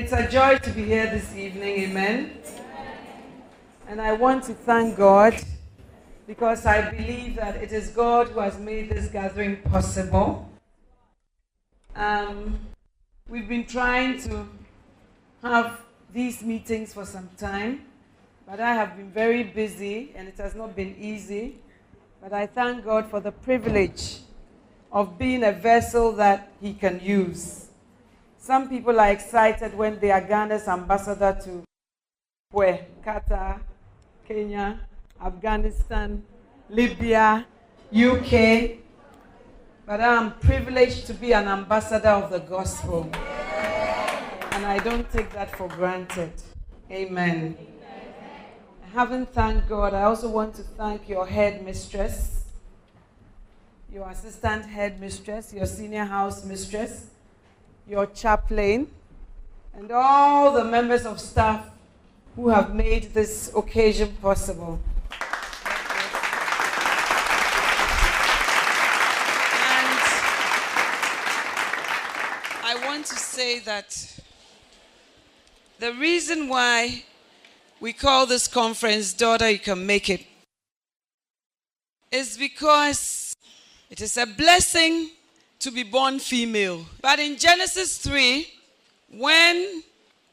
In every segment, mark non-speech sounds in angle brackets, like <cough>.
It's a joy to be here this evening, amen. And I want to thank God because I believe that it is God who has made this gathering possible. Um, we've been trying to have these meetings for some time, but I have been very busy and it has not been easy. But I thank God for the privilege of being a vessel that He can use. Some people are excited when they are Ghana's ambassador to where? Qatar, Kenya, Afghanistan, Libya, UK. But I'm privileged to be an ambassador of the gospel. And I don't take that for granted. Amen. Having thanked God, I also want to thank your head mistress, your assistant head mistress, your senior house mistress, your chaplain, and all the members of staff who have made this occasion possible. And I want to say that the reason why we call this conference Daughter You Can Make It is because it is a blessing to be born female. But in Genesis 3, when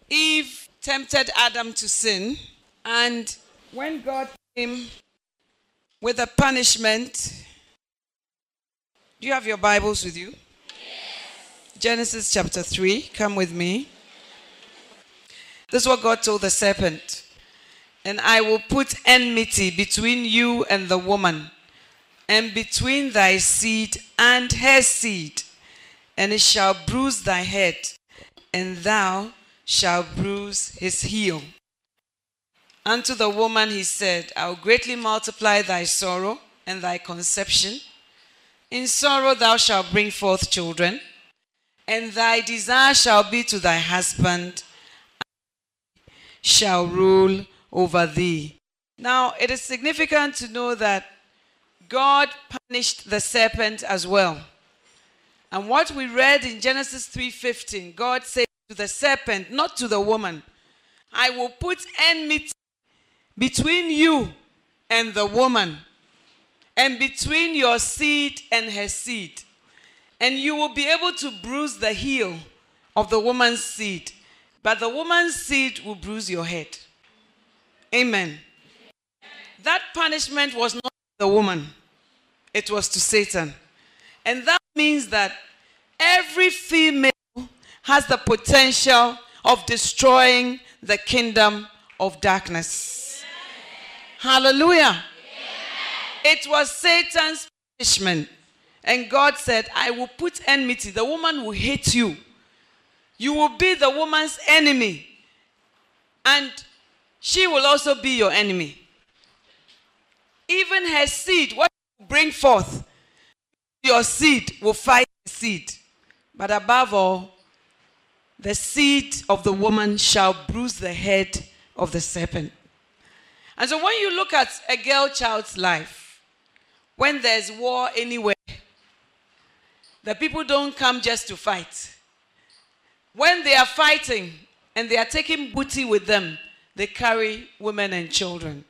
Eve tempted Adam to sin, and when God came with a punishment, do you have your Bibles with you? Yes. Genesis chapter 3, come with me. This is what God told the serpent. And I will put enmity between you and the woman, and between thy seed and her seed, and it shall bruise thy head, and thou shalt bruise his heel. Unto the woman he said, I will greatly multiply thy sorrow and thy conception. In sorrow thou shalt bring forth children, and thy desire shall be to thy husband, shall rule over thee. Now, it is significant to know that God punished the serpent as well. And what we read in Genesis 3:15, God said to the serpent, not to the woman, I will put enmity between you and the woman, and between your seed and her seed. And you will be able to bruise the heel of the woman's seed, but the woman's seed will bruise your head. Amen. That punishment was not the woman, it was to Satan. And that means that every female has the potential of destroying the kingdom of darkness. Hallelujah. It was Satan's punishment. And God said, I will put enmity. The woman will hate you. You will be the woman's enemy. And she will also be your enemy. Even her seed, what bring forth, your seed will fight the seed. But above all, the seed of the woman shall bruise the head of the serpent. And so when you look at a girl child's life, when there's war anywhere, the people don't come just to fight. When they are fighting and they are taking booty with them, they carry women and children.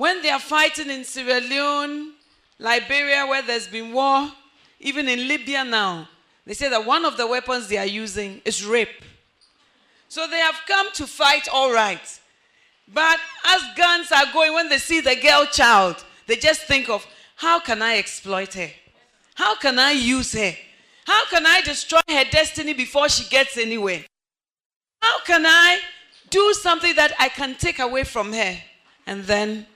When they are fighting in Sierra Leone, Liberia, where there's been war, even in Libya now, They say that one of the weapons they are using is rape. So they have come to fight all right. But as guns are going, when they see the girl child, they just think of how can I exploit her? How can I use her? How can I destroy her destiny before she gets anywhere? How can I do something that I can take away from her? And then,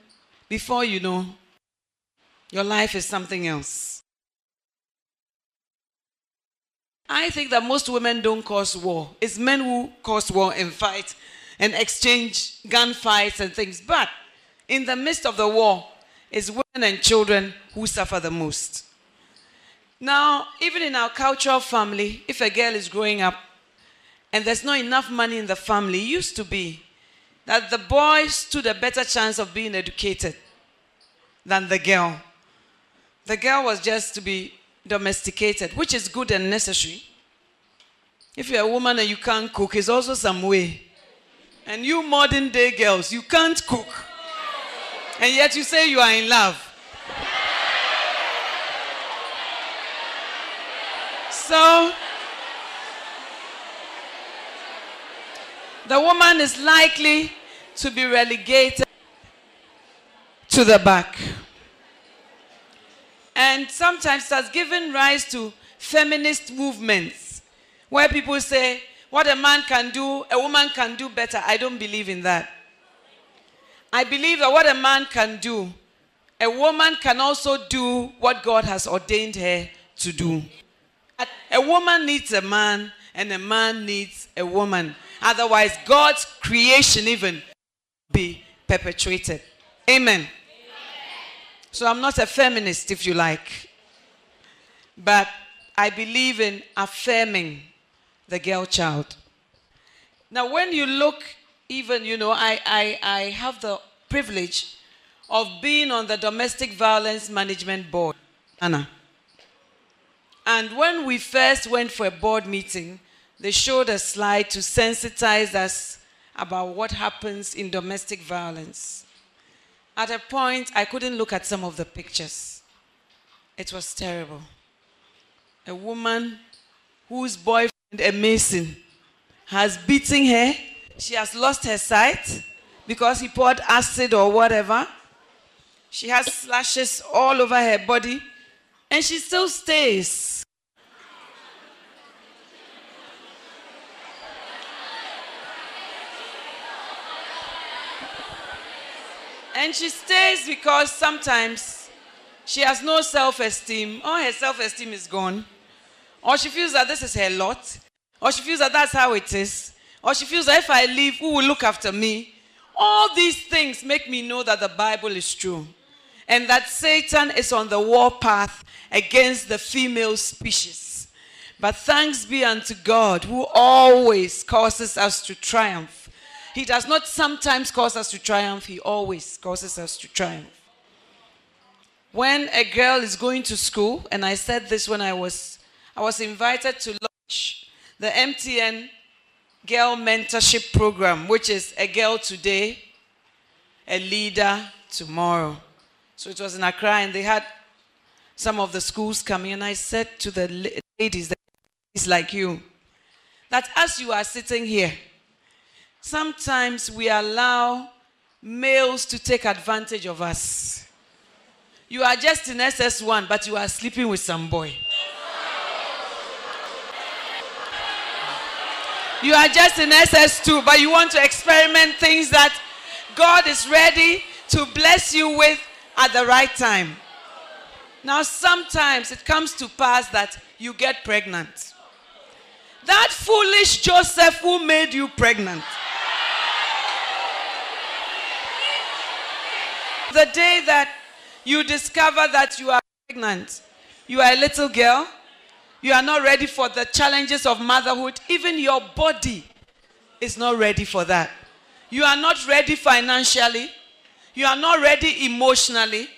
before you know, your life is something else. I think that most women don't cause war. It's men who cause war and fight and exchange gunfights and things. But in the midst of the war, it's women and children who suffer the most. Now, even in our cultural family, if a girl is growing up and there's not enough money in the family, used to be that the boy stood a better chance of being educated than the girl. The girl was just to be domesticated, which is good and necessary. If you're a woman and you can't cook, it's also some way. And you modern day girls, you can't cook. And yet you say you are in love. So, the woman is likely to be relegated to the back. And sometimes has given rise to feminist movements where people say, what a man can do, a woman can do better. I don't believe in that. I believe that what a man can do, a woman can also do what God has ordained her to do. A woman needs a man, and a man needs a woman. Otherwise, God's creation even be perpetuated. Amen. So I'm not a feminist, if you like. But I believe in affirming the girl child. Now, when you look, even, you know, I, I, I have the privilege of being on the Domestic Violence Management Board, Anna. And when we first went for a board meeting, they showed a slide to sensitize us about what happens in domestic violence. At a point, I couldn't look at some of the pictures. It was terrible. A woman whose boyfriend, a mason, has beaten her. She has lost her sight because he poured acid or whatever. She has slashes all over her body, and she still stays. And she stays because sometimes she has no self esteem, or her self esteem is gone, or she feels that this is her lot, or she feels that that's how it is, or she feels that if I leave, who will look after me? All these things make me know that the Bible is true and that Satan is on the war path against the female species. But thanks be unto God who always causes us to triumph he does not sometimes cause us to triumph, He always causes us to triumph. When a girl is going to school, and I said this when I was, I was invited to launch the MTN Girl Mentorship Program, which is a girl today, a leader tomorrow. So it was in Accra, and they had some of the schools coming, and I said to the ladies, it's like you, that as you are sitting here, Sometimes we allow males to take advantage of us. You are just in SS1, but you are sleeping with some boy. You are just in SS2, but you want to experiment things that God is ready to bless you with at the right time. Now, sometimes it comes to pass that you get pregnant. That foolish Joseph who made you pregnant the day that you discover that you are pregnant, you are a little girl, you are not ready for the challenges of motherhood, even your body is not ready for that. You are not ready financially, you are not ready emotionally,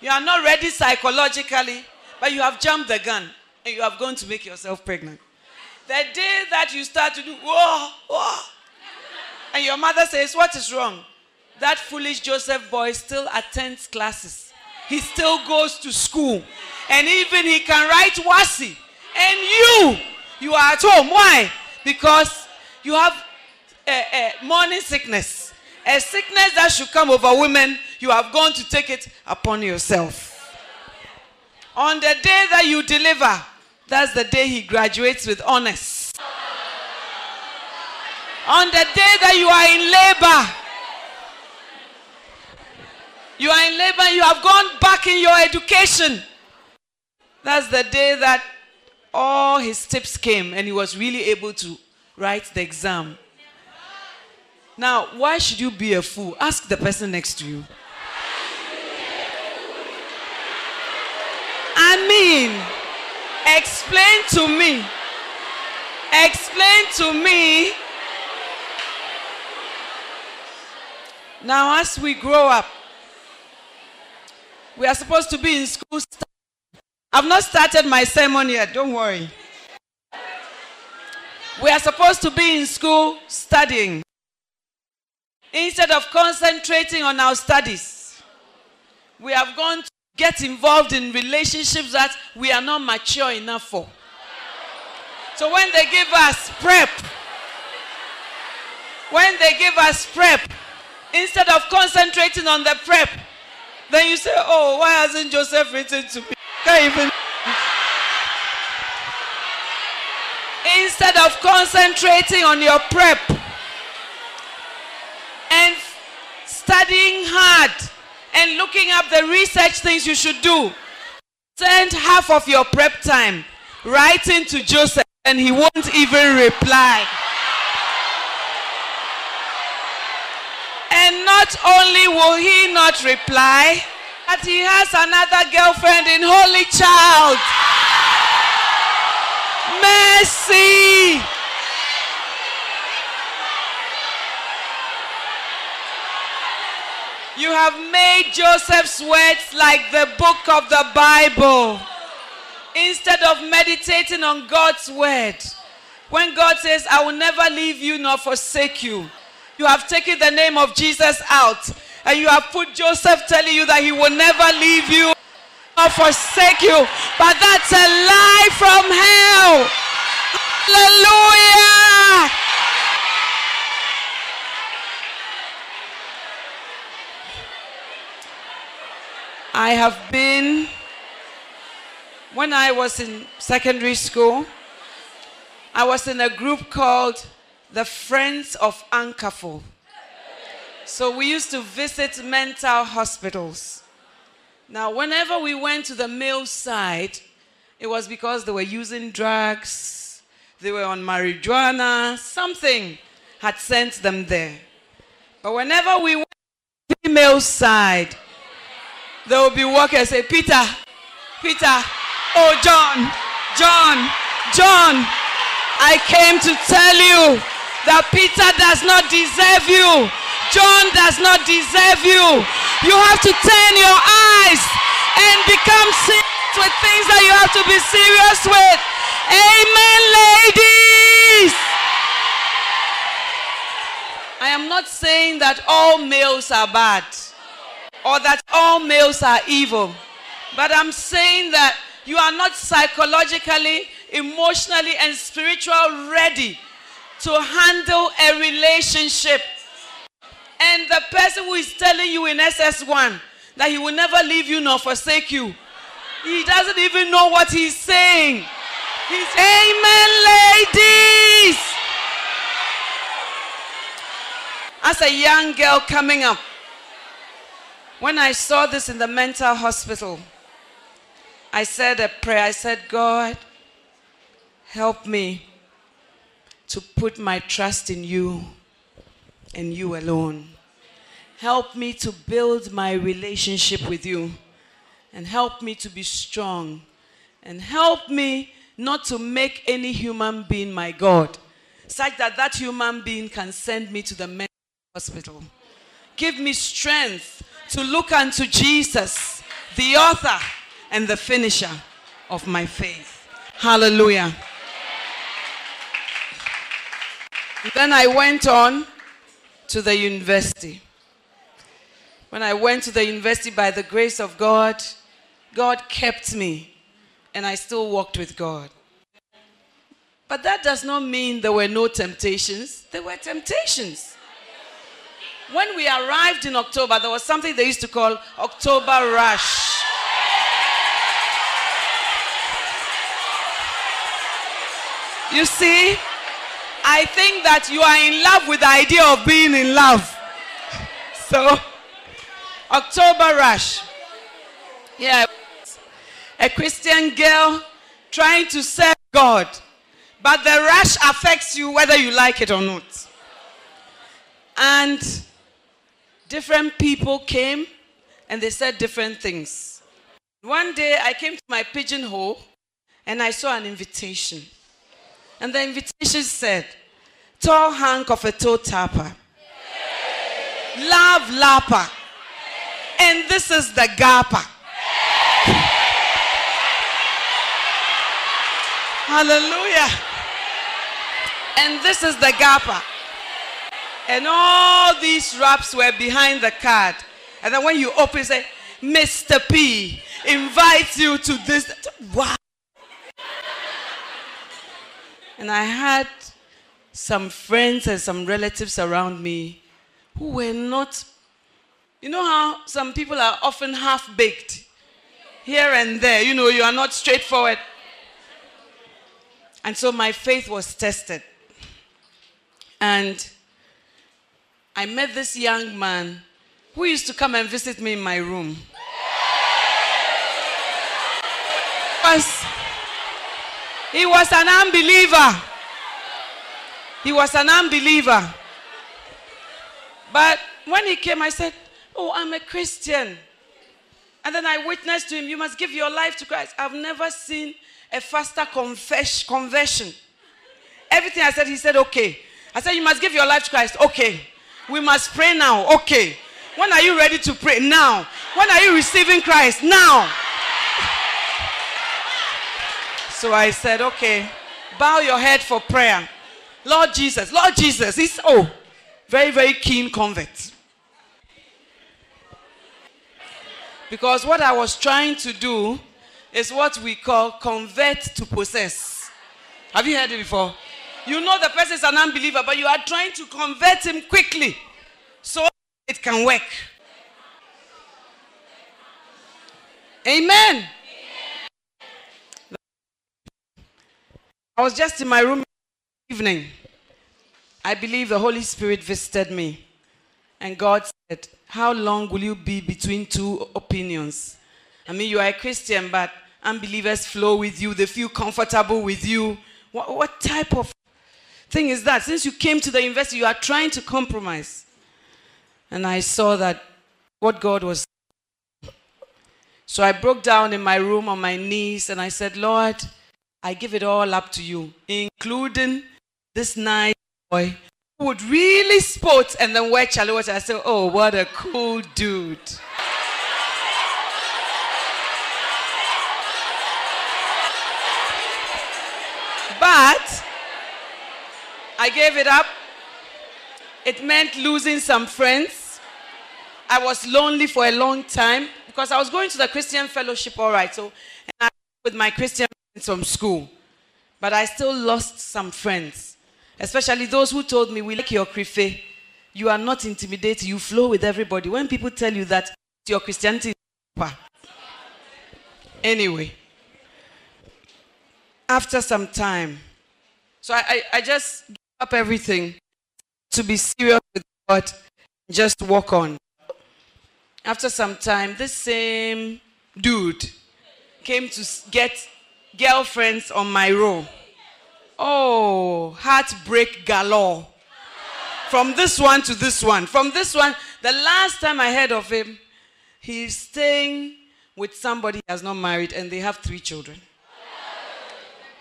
you are not ready psychologically, but you have jumped the gun and you have gone to make yourself pregnant. The day that you start to do, whoa, whoa, and your mother says, What is wrong? That foolish Joseph boy still attends classes. He still goes to school. And even he can write WASSCE And you, you are at home. Why? Because you have a, a morning sickness. A sickness that should come over women, you have gone to take it upon yourself. On the day that you deliver, that's the day he graduates with honors. On the day that you are in labor, you are in labor, you have gone back in your education. That's the day that all his tips came and he was really able to write the exam. Now, why should you be a fool? Ask the person next to you. I mean, explain to me. Explain to me. Now, as we grow up, we are supposed to be in school. I've not started my sermon yet, don't worry. We are supposed to be in school studying. Instead of concentrating on our studies, we have gone to get involved in relationships that we are not mature enough for. So when they give us prep, when they give us prep, instead of concentrating on the prep, then you say, Oh, why hasn't Joseph written to me? Can't even. Instead of concentrating on your prep and studying hard and looking up the research things you should do, send half of your prep time writing to Joseph and he won't even reply. And not only will he not reply, but he has another girlfriend in Holy Child. Mercy. You have made Joseph's words like the book of the Bible. Instead of meditating on God's word, when God says, I will never leave you nor forsake you, you have taken the name of Jesus out and you have put Joseph telling you that he will never leave you or forsake you. But that's a lie from hell. Hallelujah. I have been, when I was in secondary school, I was in a group called the Friends of Ankaful. So we used to visit mental hospitals. Now, whenever we went to the male side, it was because they were using drugs, they were on marijuana, something had sent them there. But whenever we went to the female side, they would be and say, Peter, Peter, oh, John, John, John, I came to tell you that Peter does not deserve you. John does not deserve you. You have to turn your eyes and become serious with things that you have to be serious with. Amen, ladies. I am not saying that all males are bad or that all males are evil. But I'm saying that you are not psychologically, emotionally, and spiritually ready to handle a relationship. And the person who is telling you in SS1 that he will never leave you nor forsake you, he doesn't even know what he's saying. He's, Amen, ladies. As a young girl coming up, when I saw this in the mental hospital, I said a prayer. I said, God, help me to put my trust in you and you alone. Help me to build my relationship with you and help me to be strong and help me not to make any human being my God, such that that human being can send me to the mental hospital. Give me strength to look unto Jesus, the author and the finisher of my faith. Hallelujah. Then I went on to the university. When I went to the university by the grace of God, God kept me and I still walked with God. But that does not mean there were no temptations. There were temptations. When we arrived in October, there was something they used to call October Rush. You see, I think that you are in love with the idea of being in love. <laughs> So, October Rush. Yeah, a Christian girl trying to serve God, but the rush affects you whether you like it or not. And different people came and they said different things. One day I came to my pigeonhole and I saw an invitation. And the invitation said, Tall hank of a toe tapper, love lapper, and this is the gapper. Hallelujah. And this is the gapper. And all these wraps were behind the card. And then when you open, it say, Mr. P invites you to this. Wow. And I had some friends and some relatives around me who were not, you know how some people are often half baked here and there. You know, you are not straightforward. And so my faith was tested. And I met this young man who used to come and visit me in my room. Was, he was an unbeliever. He was an unbeliever. But when he came, I said, Oh, I'm a Christian. And then I witnessed to him, You must give your life to Christ. I've never seen a faster conversion. Everything I said, he said, Okay. I said, You must give your life to Christ. Okay. We must pray now. Okay. When are you ready to pray? Now. When are you receiving Christ? Now. So I said, Okay. Bow your head for prayer. Lord Jesus. Lord Jesus. He's, oh, very, very keen convert. Because what I was trying to do is what we call convert to possess. Have you heard it before? You know the person is an unbeliever, but you are trying to convert him quickly so it can work. Amen. I was just in my room evening. I believe the Holy Spirit visited me. And God said, How long will you be between two opinions? I mean, you are a Christian, but unbelievers flow with you, they feel comfortable with you. What, what type of thing is that? Since you came to the university, you are trying to compromise. And I saw that what God was. So I broke down in my room on my knees and I said, Lord, I give it all up to you, including this nice boy who would really sport and then wear chalote. I said, Oh, what a cool dude. But I gave it up. It meant losing some friends. I was lonely for a long time because I was going to the Christian fellowship, all right. So, and I with my Christian from school, but I still lost some friends, especially those who told me, "We like your crife. You are not intimidated. You flow with everybody." When people tell you that your Christianity, is anyway after some time. So I, I, I just give up everything to be serious with God, just walk on. After some time, this same dude came to get girlfriends on my row. Oh, heartbreak galore. From this one to this one. From this one, the last time I heard of him, he's staying with somebody he has not married and they have three children.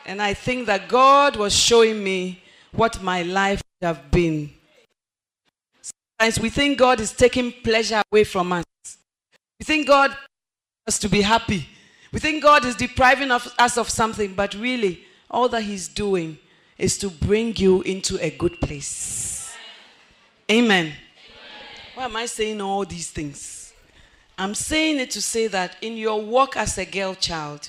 And I think that God was showing me what my life would have been. Sometimes we think God is taking pleasure away from us. We think God wants us to be happy. We think God is depriving of us of something, but really, all that He's doing is to bring you into a good place. Amen. Why am I saying all these things? I'm saying it to say that in your walk as a girl child,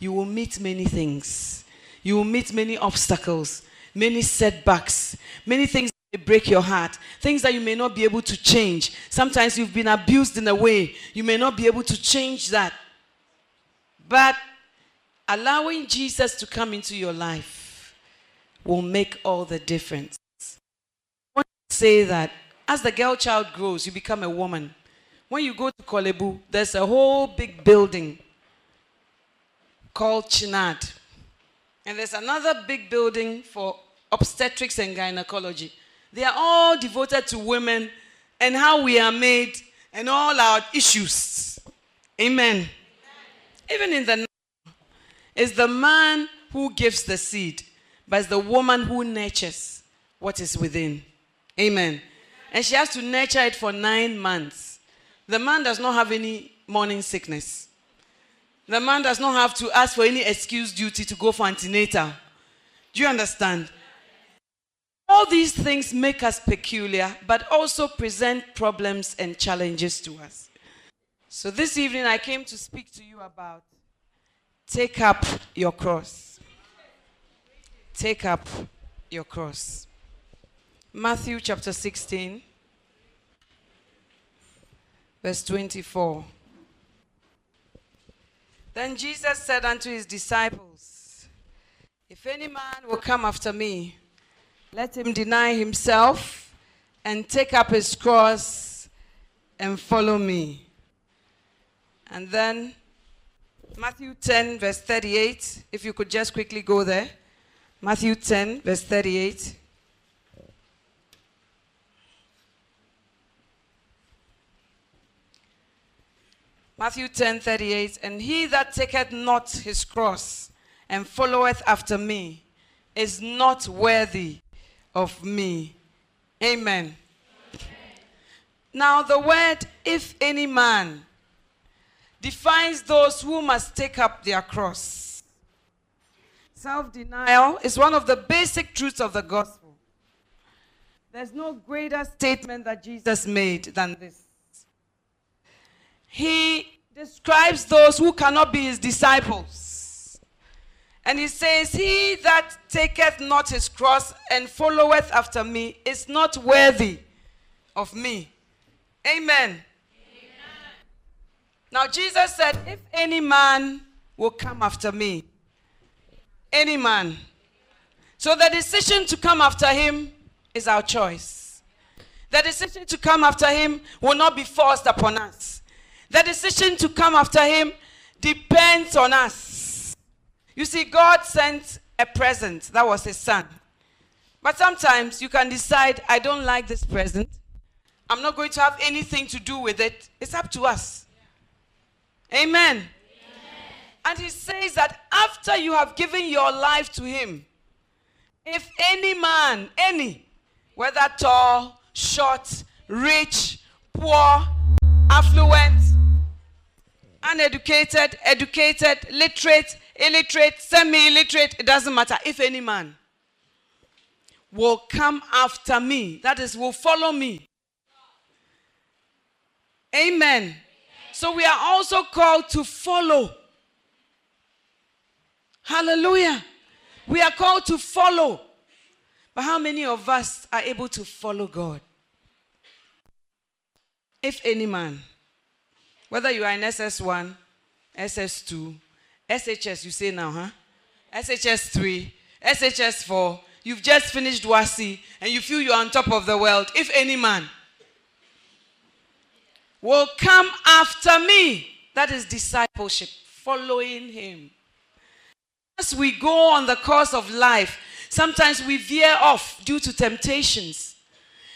you will meet many things you will meet many obstacles, many setbacks, many things that break your heart, things that you may not be able to change. Sometimes you've been abused in a way, you may not be able to change that. But allowing Jesus to come into your life will make all the difference. Want to say that as the girl child grows, you become a woman. When you go to Korle Bu, there's a whole big building called Chinad. And there's another big building for obstetrics and gynecology. They are all devoted to women and how we are made and all our issues. Amen. Even in the it's the man who gives the seed, but it's the woman who nurtures what is within. Amen. And she has to nurture it for nine months. The man does not have any morning sickness. The man does not have to ask for any excuse duty to go for antenatal. Do you understand? All these things make us peculiar, but also present problems and challenges to us. So this evening I came to speak to you about take up your cross. Take up your cross. Matthew chapter 16, verse 24. Then Jesus said unto his disciples, If any man will come after me, let him deny himself and take up his cross and follow me. And then Matthew 10, verse 38, if you could just quickly go there. Matthew 10, verse 38. Matthew 10 38. And he that taketh not his cross and followeth after me is not worthy of me. Amen. Amen. Now, the word, if any man, defines those who must take up their cross. Self denial is one of the basic truths of the gospel. There's no greater statement that Jesus made than this he describes those who cannot be his disciples. And he says, He that taketh not his cross and followeth after me is not worthy of me. Amen. Now, Jesus said, If any man will come after me, any man. So the decision to come after him is our choice. The decision to come after him will not be forced upon us. The decision to come after him depends on us. You see, God sent a present, that was his son. But sometimes you can decide, I don't like this present. I'm not going to have anything to do with it. It's up to us. Amen. Amen. And he says that after you have given your life to him, if any man, any, whether tall, short, rich, poor, affluent, uneducated, educated, literate, illiterate, semi illiterate, it doesn't matter. If any man will come after me, that is, will follow me. Amen. So we are also called to follow. Hallelujah. We are called to follow. But how many of us are able to follow God? If any man. Whether you are in SS1, SS2, SHS, you say now, huh? SHS3, SHS4, you've just finished WASSCE, and you feel you're on top of the world. If any man will come after me, that is discipleship, following him. As we go on the course of life, sometimes we veer off due to temptations.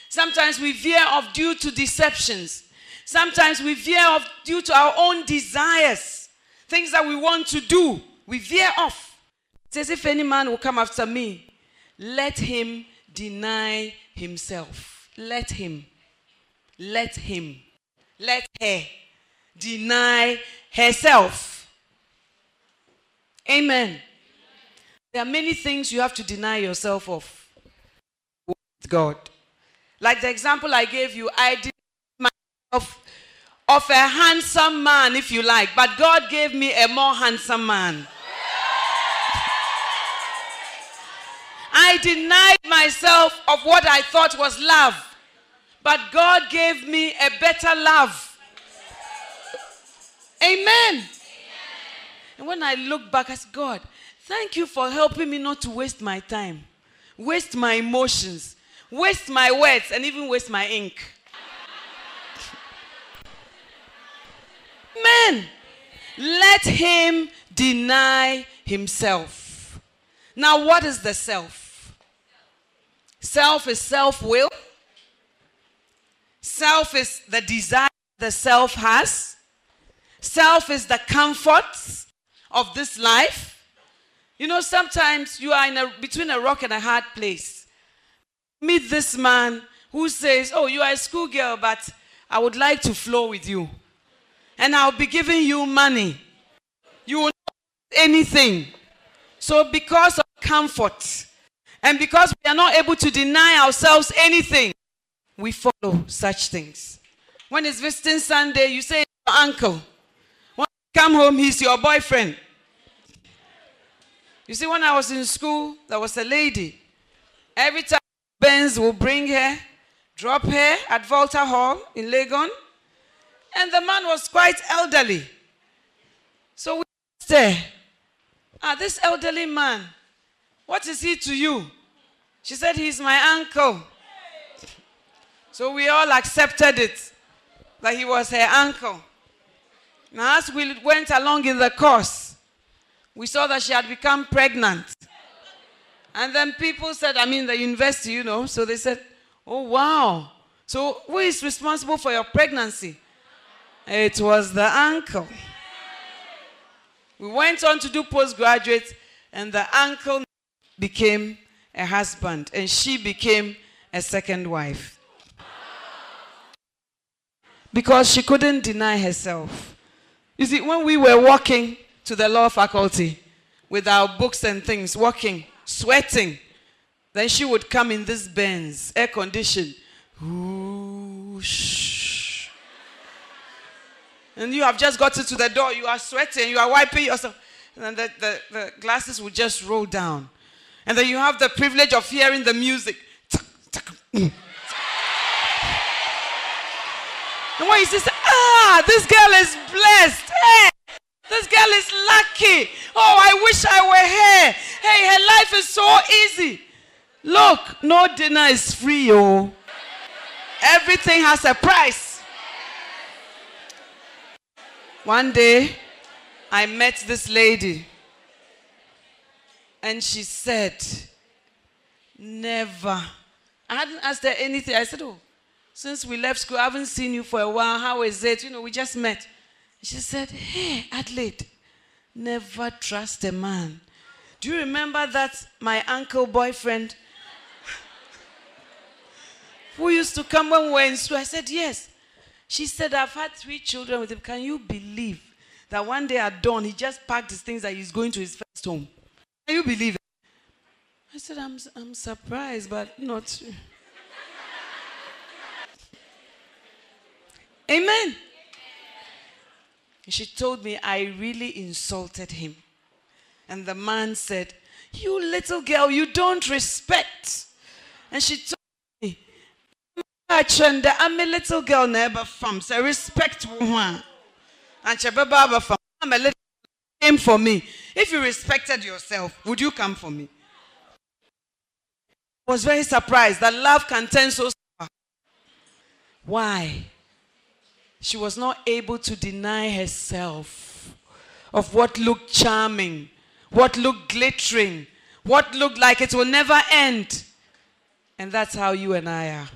Sometimes we veer off due to deceptions. Sometimes we veer off due to our own desires, things that we want to do. We veer off. It says, If any man will come after me, let him deny himself. Let him. Let him. Let her deny herself. Amen. There are many things you have to deny yourself of. With God. Like the example I gave you, I did myself of a handsome man, if you like, but God gave me a more handsome man. I denied myself of what I thought was love. But God gave me a better love. Amen. And when I look back, I said, God, thank you for helping me not to waste my time, waste my emotions, waste my words, and even waste my ink. Men, let him deny himself. Now, what is the self? Self is self will. Self is the desire the self has. Self is the comforts of this life. You know, sometimes you are in a, between a rock and a hard place. Meet this man who says, Oh, you are a schoolgirl, but I would like to flow with you. And I'll be giving you money. You will not anything. So, because of comfort, and because we are not able to deny ourselves anything, we follow such things. When it's visiting Sunday, you say, your uncle. When you come home, he's your boyfriend. You see, when I was in school, there was a lady. Every time Benz will bring her, drop her at Volta Hall in Legon, and the man was quite elderly. So we say, Ah, this elderly man, what is he to you? She said, He's my uncle. So we all accepted it that he was her uncle. Now, as we went along in the course, we saw that she had become pregnant. And then people said, I mean, the university, you know, so they said, Oh, wow. So who is responsible for your pregnancy? It was the uncle. We went on to do postgraduate, and the uncle became a husband, and she became a second wife. Because she couldn't deny herself. You see, when we were walking, to the law faculty with our books and things, walking, sweating. Then she would come in this Benz, air conditioned. And you have just gotten to the door, you are sweating, you are wiping yourself. And the, the, the glasses would just roll down. And then you have the privilege of hearing the music. Mm. And when you say, ah, this girl is blessed. Hey, this girl is lucky. Oh, I wish I were here. Hey, her life is so easy. Look, no dinner is free, oh. Everything has a price. One day, I met this lady, and she said, Never. I hadn't asked her anything. I said, Oh, since we left school, I haven't seen you for a while. How is it? You know, we just met. She said, Hey, Adelaide, never trust a man. Do you remember that my uncle boyfriend <laughs> who used to come when we were in school? I said, Yes. She said, I've had three children with him. Can you believe that one day at dawn he just packed his things that he's going to his first home? Can you believe it? I said, I'm, I'm surprised, but not. Amen. She told me I really insulted him. And the man said, You little girl, you don't respect. And she told me, I'm a little girl, never from, so respect one. And Chababa I'm a little came for me. If you respected yourself, would you come for me? I was very surprised that love can turn so far. Why? She was not able to deny herself of what looked charming, what looked glittering, what looked like it will never end. And that's how you and I are.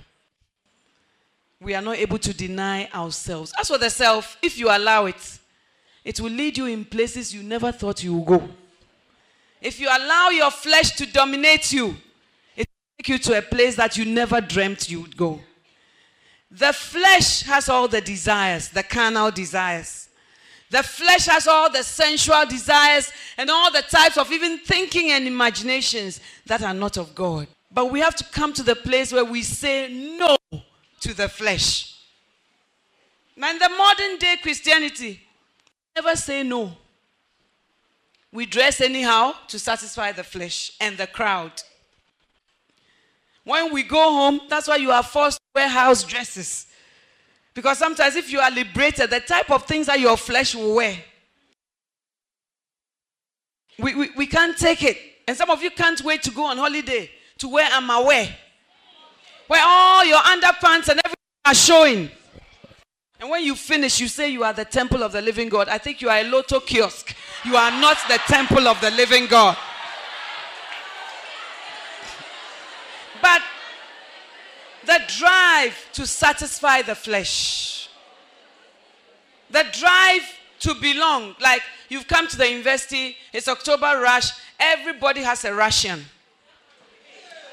We are not able to deny ourselves. As for the self, if you allow it, it will lead you in places you never thought you would go. If you allow your flesh to dominate you, it will take you to a place that you never dreamt you would go. The flesh has all the desires, the carnal desires. The flesh has all the sensual desires and all the types of even thinking and imaginations that are not of God. But we have to come to the place where we say no to the flesh. And the modern day Christianity never say no. We dress anyhow to satisfy the flesh and the crowd. When we go home, that's why you are forced to wear house dresses. Because sometimes, if you are liberated, the type of things that your flesh will wear, we, we, we can't take it. And some of you can't wait to go on holiday to wear Amawear, where all your underpants and everything are showing. And when you finish, you say you are the temple of the living God. I think you are a lotto kiosk. You are not the temple of the living God. But the drive to satisfy the flesh, the drive to belong, like you've come to the university, it's October rush, everybody has a ration.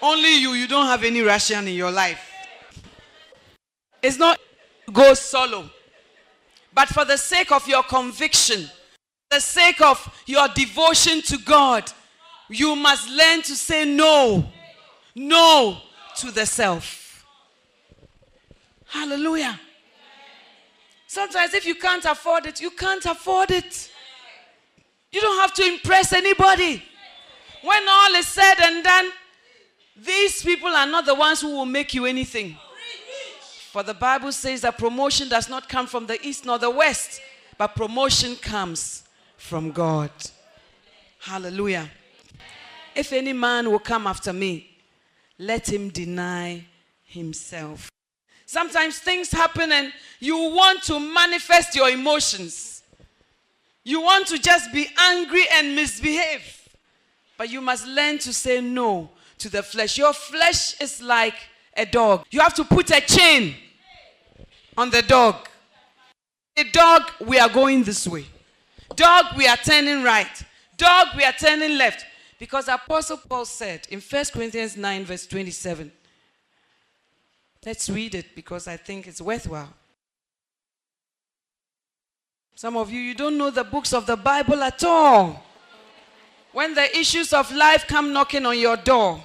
Only you, you don't have any ration in your life. It's not go solo. But for the sake of your conviction, the sake of your devotion to God, you must learn to say no. No to the self. Hallelujah. Sometimes, if you can't afford it, you can't afford it. You don't have to impress anybody. When all is said and done, these people are not the ones who will make you anything. For the Bible says that promotion does not come from the east nor the west, but promotion comes from God. Hallelujah. If any man will come after me, let him deny himself. Sometimes things happen and you want to manifest your emotions. You want to just be angry and misbehave. But you must learn to say no to the flesh. Your flesh is like a dog. You have to put a chain on the dog. A dog, we are going this way. Dog, we are turning right. Dog, we are turning left. Because Apostle Paul said in 1 Corinthians 9, verse 27, let's read it because I think it's worthwhile. Some of you, you don't know the books of the Bible at all. When the issues of life come knocking on your door,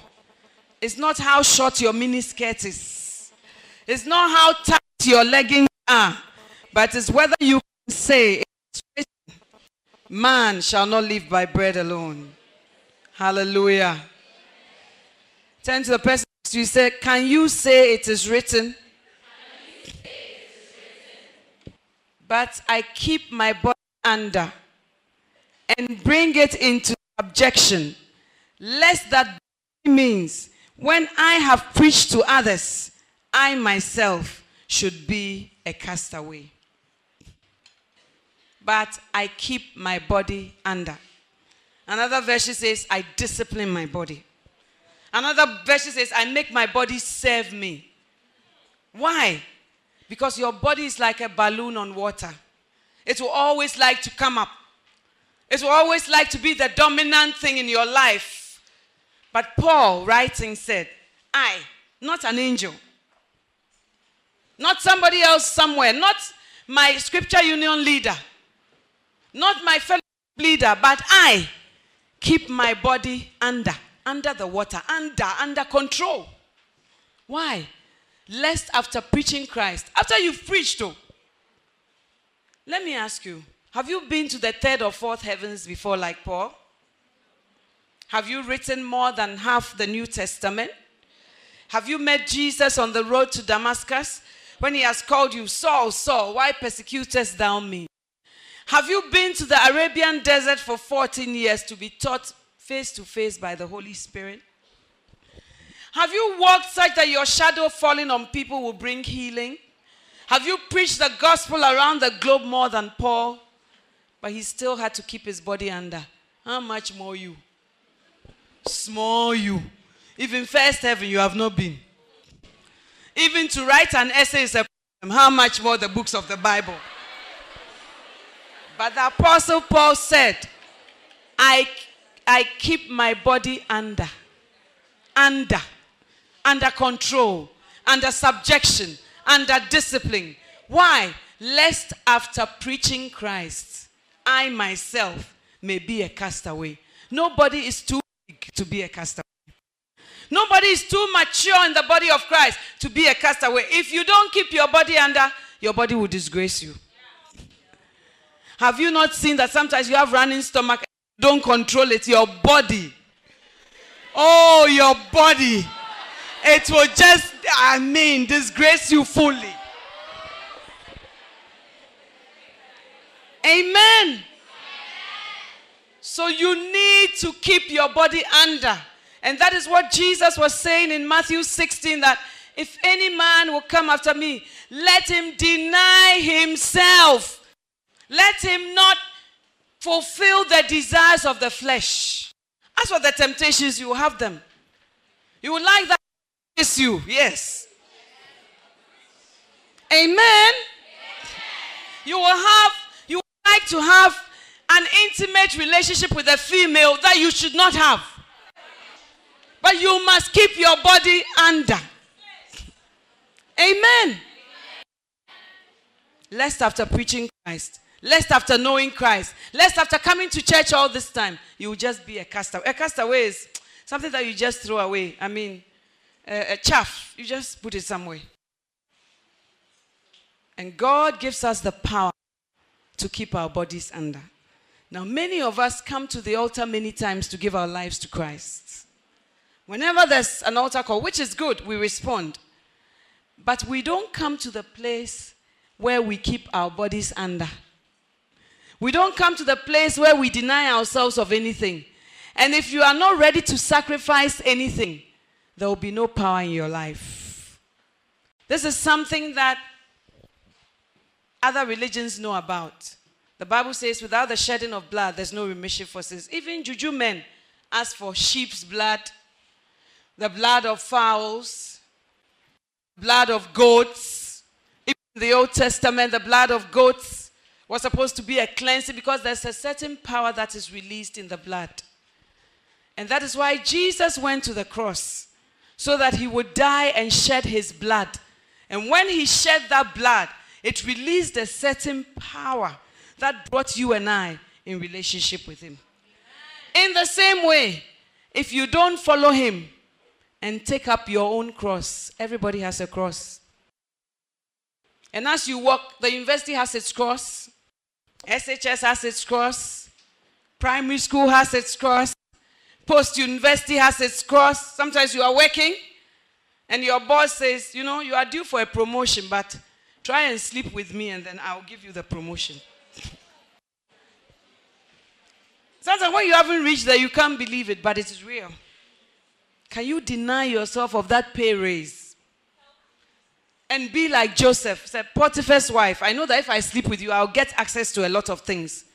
it's not how short your miniskirt is. It's not how tight your leggings are. But it's whether you can say, man shall not live by bread alone. Hallelujah. Turn to the person you say, Can you say it is written? But I keep my body under and bring it into subjection, lest that means when I have preached to others, I myself should be a castaway. But I keep my body under. Another version says, I discipline my body. Another version says, I make my body serve me. Why? Because your body is like a balloon on water. It will always like to come up. It will always like to be the dominant thing in your life. But Paul, writing, said, I, not an angel, not somebody else somewhere, not my scripture union leader, not my fellow leader, but I keep my body under, under the water, under, under control. Why? Lest after preaching Christ, after you've preached, though, let me ask you have you been to the third or fourth heavens before, like Paul? Have you written more than half the New Testament? Have you met Jesus on the road to Damascus? when he has called you, Saul, Saul, why persecutest thou me? Have you been to the Arabian desert for 14 years to be taught face to face by the Holy Spirit? Have you walked such that your shadow falling on people will bring healing? Have you preached the gospel around the globe more than Paul? But he still had to keep his body under. How much more you? Small you. Even first heaven you have not been. Even to write an essay is a problem. How much more the books of the Bible? But the Apostle Paul said, I, I keep my body under, under, under control, under subjection, under discipline. Why? Lest after preaching Christ, I myself may be a castaway. Nobody is too big to be a castaway. Nobody is too mature in the body of Christ to be a castaway. If you don't keep your body under, your body will disgrace you. Have you not seen that sometimes you have running stomach, don't control it, your body. Oh, your body. it will just, I mean, disgrace you fully. Amen. So you need to keep your body under. And that is what Jesus was saying in Matthew 16 that if any man will come after me, let him deny himself. Let him not fulfill the desires of the flesh. As for the temptations, you will have them. You will like that you, yes. Amen. You will have, you would like to have an intimate relationship with a female that you should not have. But you must keep your body under. Amen. Lest after preaching Christ, lest after knowing Christ, lest after coming to church all this time, you will just be a castaway. A castaway is something that you just throw away. I mean, a, a chaff, you just put it somewhere. And God gives us the power to keep our bodies under. Now, many of us come to the altar many times to give our lives to Christ. Whenever there's an altar call, which is good, we respond. But we don't come to the place where we keep our bodies under. We don't come to the place where we deny ourselves of anything. And if you are not ready to sacrifice anything, there will be no power in your life. This is something that other religions know about. The Bible says, without the shedding of blood, there's no remission for sins. Even juju men ask for sheep's blood, the blood of fowls, blood of goats. Even in the Old Testament, the blood of goats was supposed to be a cleansing because there's a certain power that is released in the blood. And that is why Jesus went to the cross so that he would die and shed his blood. And when he shed that blood, it released a certain power that brought you and I in relationship with him. In the same way, if you don't follow him, and take up your own cross. Everybody has a cross. And as you walk, the university has its cross, SHS has its cross, primary school has its cross, post university has its cross. Sometimes you are working and your boss says, You know, you are due for a promotion, but try and sleep with me and then I'll give you the promotion. Sometimes when you haven't reached there, you can't believe it, but it is real. Can you deny yourself of that pay raise? And be like Joseph, said Potiphar's wife. I know that if I sleep with you, I'll get access to a lot of things.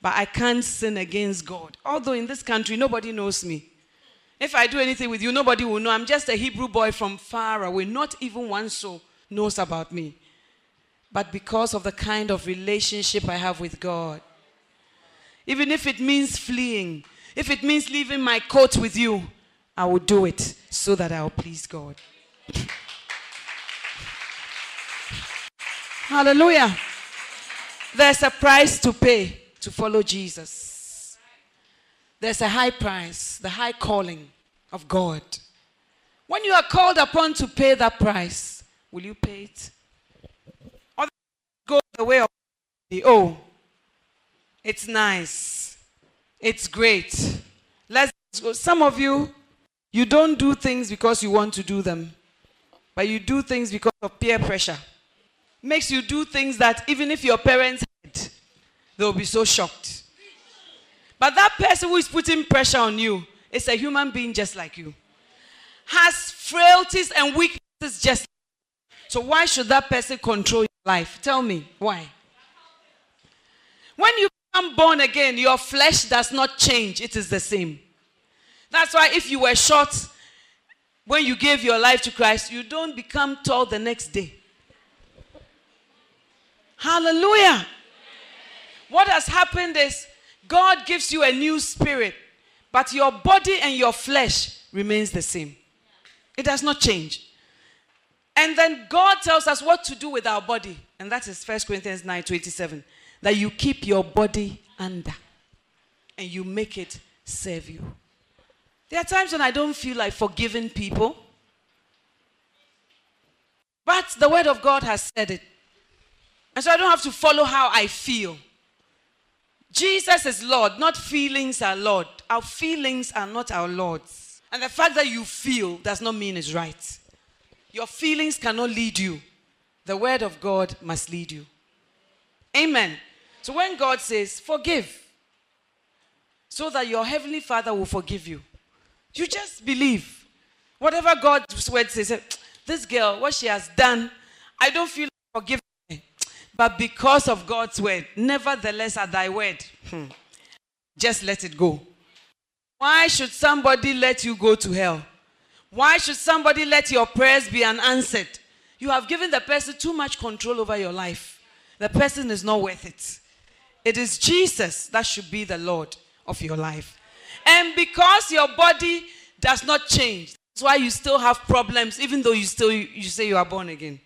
But I can't sin against God. Although in this country, nobody knows me. If I do anything with you, nobody will know. I'm just a Hebrew boy from far away. Not even one soul knows about me. But because of the kind of relationship I have with God, even if it means fleeing, if it means leaving my coat with you, I will do it so that I will please God. Hallelujah. There's a price to pay to follow Jesus. There's a high price, the high calling of God. When you are called upon to pay that price, will you pay it? Or go the way of the oh, it's nice, it's great. Let's go. Some of you you don't do things because you want to do them, but you do things because of peer pressure. Makes you do things that even if your parents had, they'll be so shocked. But that person who is putting pressure on you is a human being just like you, has frailties and weaknesses just. So why should that person control your life? Tell me why. When you become born again, your flesh does not change; it is the same. That's why if you were short when you gave your life to Christ, you don't become tall the next day. Hallelujah. What has happened is God gives you a new spirit, but your body and your flesh remains the same. It does not change. And then God tells us what to do with our body. And that is 1 Corinthians 9 27. That you keep your body under and you make it serve you. There are times when I don't feel like forgiving people. But the word of God has said it. And so I don't have to follow how I feel. Jesus is Lord, not feelings are Lord. Our feelings are not our Lords. And the fact that you feel does not mean it's right. Your feelings cannot lead you. The word of God must lead you. Amen. So when God says, forgive, so that your heavenly Father will forgive you, you just believe. Whatever God's word says, this girl, what she has done, I don't feel her. But because of God's word, nevertheless, at thy word, hmm, just let it go. Why should somebody let you go to hell? Why should somebody let your prayers be unanswered? You have given the person too much control over your life. The person is not worth it. It is Jesus that should be the Lord of your life. And because your body does not change, that's why you still have problems, even though you still you say you are born again.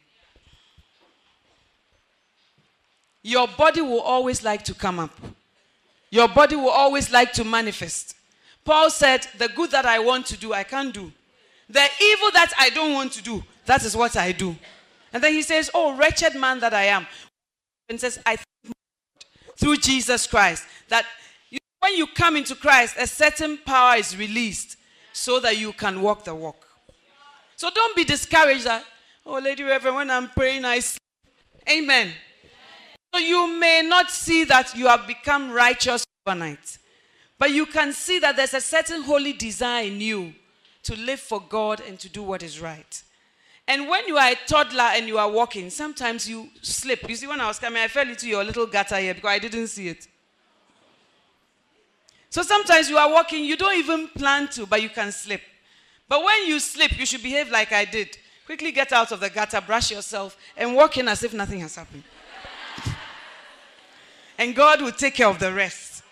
Your body will always like to come up. Your body will always like to manifest. Paul said, The good that I want to do, I can't do. The evil that I don't want to do, that is what I do. And then he says, Oh, wretched man that I am. And says, I think through Jesus Christ that you, when you come into Christ, a certain power is released so that you can walk the walk. So don't be discouraged that, oh, Lady Reverend, when I'm praying, I sleep. Amen. You may not see that you have become righteous overnight. But you can see that there's a certain holy desire in you to live for God and to do what is right. And when you are a toddler and you are walking, sometimes you slip. You see, when I was coming, I fell into your little gutter here because I didn't see it. So sometimes you are walking, you don't even plan to, but you can slip. But when you slip, you should behave like I did. Quickly get out of the gutter, brush yourself, and walk in as if nothing has happened. And God will take care of the rest.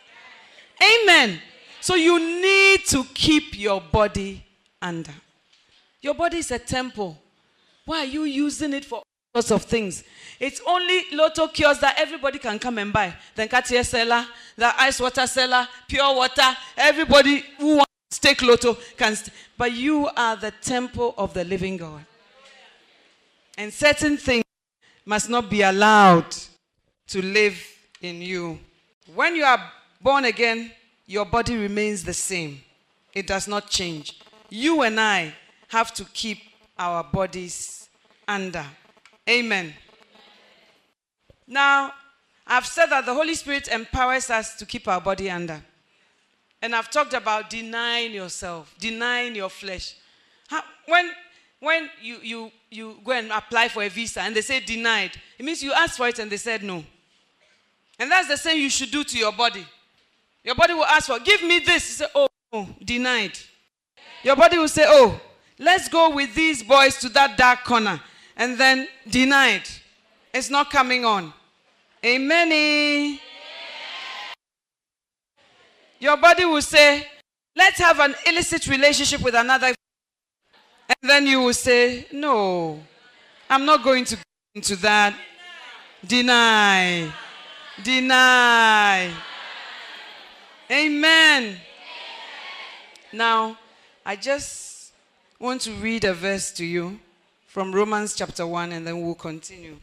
Amen. So you need to keep your body under. Your body is a temple. Why are you using it for all sorts of things? It's only lotto cures that everybody can come and buy. The Cartier seller, the ice water seller, pure water. Everybody who wants to take lotto can. St- but you are the temple of the living God. And certain things must not be allowed to live in you. When you are born again, your body remains the same. It does not change. You and I have to keep our bodies under. Amen. Now, I've said that the Holy Spirit empowers us to keep our body under. And I've talked about denying yourself, denying your flesh. When, when you, you, you go and apply for a visa and they say denied, it means you asked for it and they said no. And that's the same you should do to your body. Your body will ask for, give me this. You say, oh, denied. Your body will say, oh, let's go with these boys to that dark corner. And then denied. It's not coming on. Amen. Your body will say, let's have an illicit relationship with another. And then you will say, no, I'm not going to go into that. Deny. Deny. Amen. Now, I just want to read a verse to you from Romans chapter 1 and then we'll continue.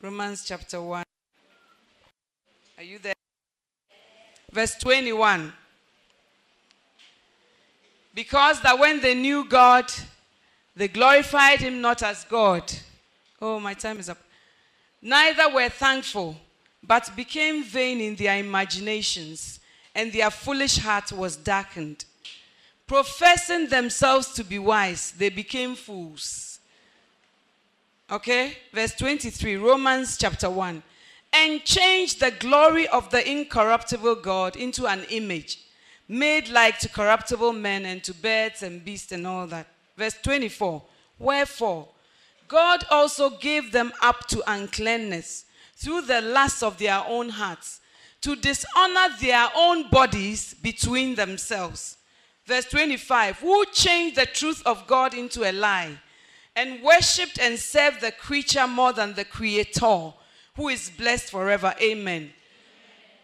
Romans chapter 1. Are you there? Verse 21. Because that when they knew God, they glorified him not as God. Oh, my time is up. Neither were thankful but became vain in their imaginations, and their foolish heart was darkened. Professing themselves to be wise, they became fools. Okay? Verse 23, Romans chapter 1. And changed the glory of the incorruptible God into an image, made like to corruptible men and to birds and beasts and all that. Verse 24. Wherefore, God also gave them up to uncleanness through the lusts of their own hearts to dishonor their own bodies between themselves. Verse 25 Who changed the truth of God into a lie and worshipped and served the creature more than the creator, who is blessed forever. Amen.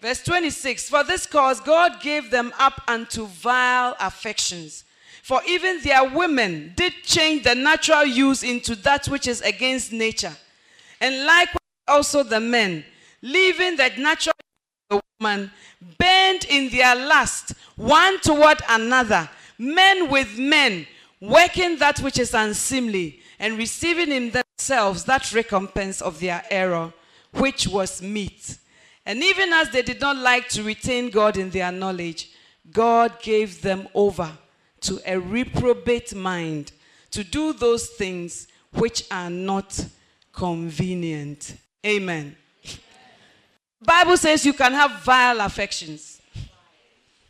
Verse 26 For this cause God gave them up unto vile affections. For even their women did change the natural use into that which is against nature. And likewise, also the men, leaving the natural woman burned in their lust one toward another, men with men, working that which is unseemly, and receiving in themselves that recompense of their error, which was meat. And even as they did not like to retain God in their knowledge, God gave them over to a reprobate mind to do those things which are not convenient. Amen. Bible says you can have vile affections.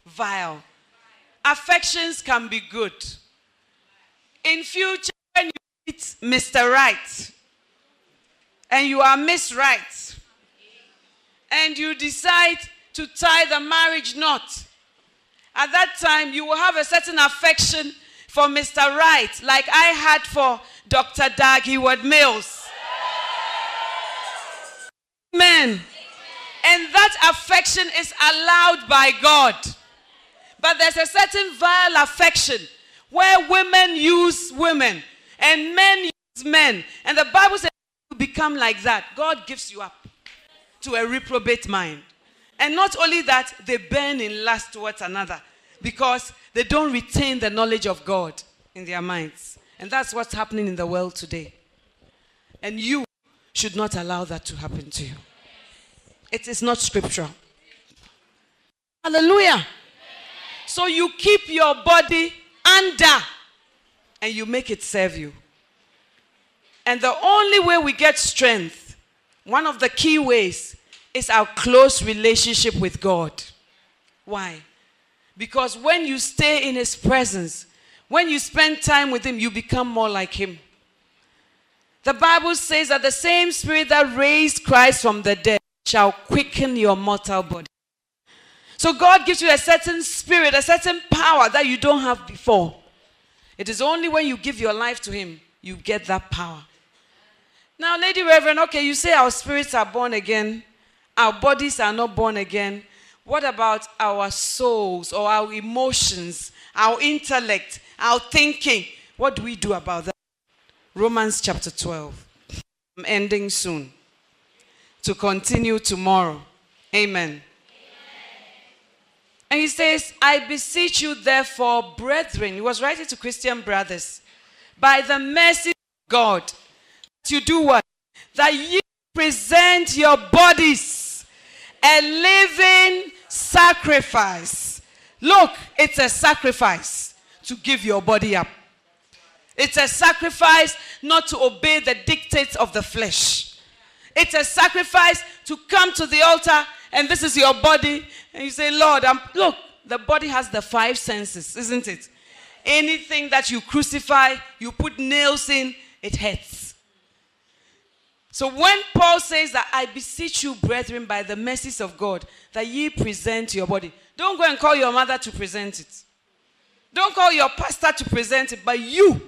Vile. Affections can be good. In future, when you meet Mr. Right and you are Miss Right and you decide to tie the marriage knot, at that time you will have a certain affection for Mr. Wright, like I had for Dr. Dag Heward Mills. Amen. And that affection is allowed by God. But there's a certain vile affection where women use women and men use men. And the Bible says you become like that. God gives you up to a reprobate mind. And not only that, they burn in lust towards another because they don't retain the knowledge of God in their minds. And that's what's happening in the world today. And you should not allow that to happen to you. It is not scriptural. Hallelujah. So you keep your body under and you make it serve you. And the only way we get strength, one of the key ways, is our close relationship with God. Why? Because when you stay in His presence, when you spend time with Him, you become more like Him. The Bible says that the same Spirit that raised Christ from the dead shall quicken your mortal body. So God gives you a certain spirit, a certain power that you don't have before. It is only when you give your life to Him you get that power. Now, Lady Reverend, okay, you say our spirits are born again, our bodies are not born again. What about our souls or our emotions, our intellect, our thinking? What do we do about that? Romans chapter 12. I'm ending soon to continue tomorrow. Amen. And he says, I beseech you, therefore, brethren, he was writing to Christian brothers, by the mercy of God, that you do what? That you present your bodies a living sacrifice. Look, it's a sacrifice to give your body up. It's a sacrifice not to obey the dictates of the flesh. It's a sacrifice to come to the altar and this is your body and you say, Lord, I'm, look, the body has the five senses, isn't it? Anything that you crucify, you put nails in, it hurts. So when Paul says that I beseech you, brethren, by the mercies of God, that ye present your body, don't go and call your mother to present it. Don't call your pastor to present it, but you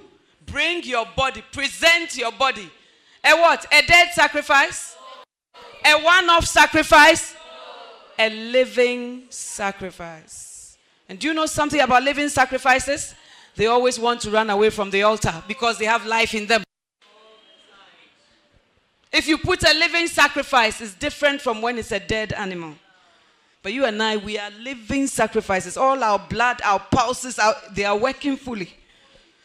bring your body, present your body. A what? A dead sacrifice? A one off sacrifice? A living sacrifice. And do you know something about living sacrifices? They always want to run away from the altar because they have life in them. If you put a living sacrifice, it's different from when it's a dead animal. But you and I, we are living sacrifices. All our blood, our pulses, our, they are working fully.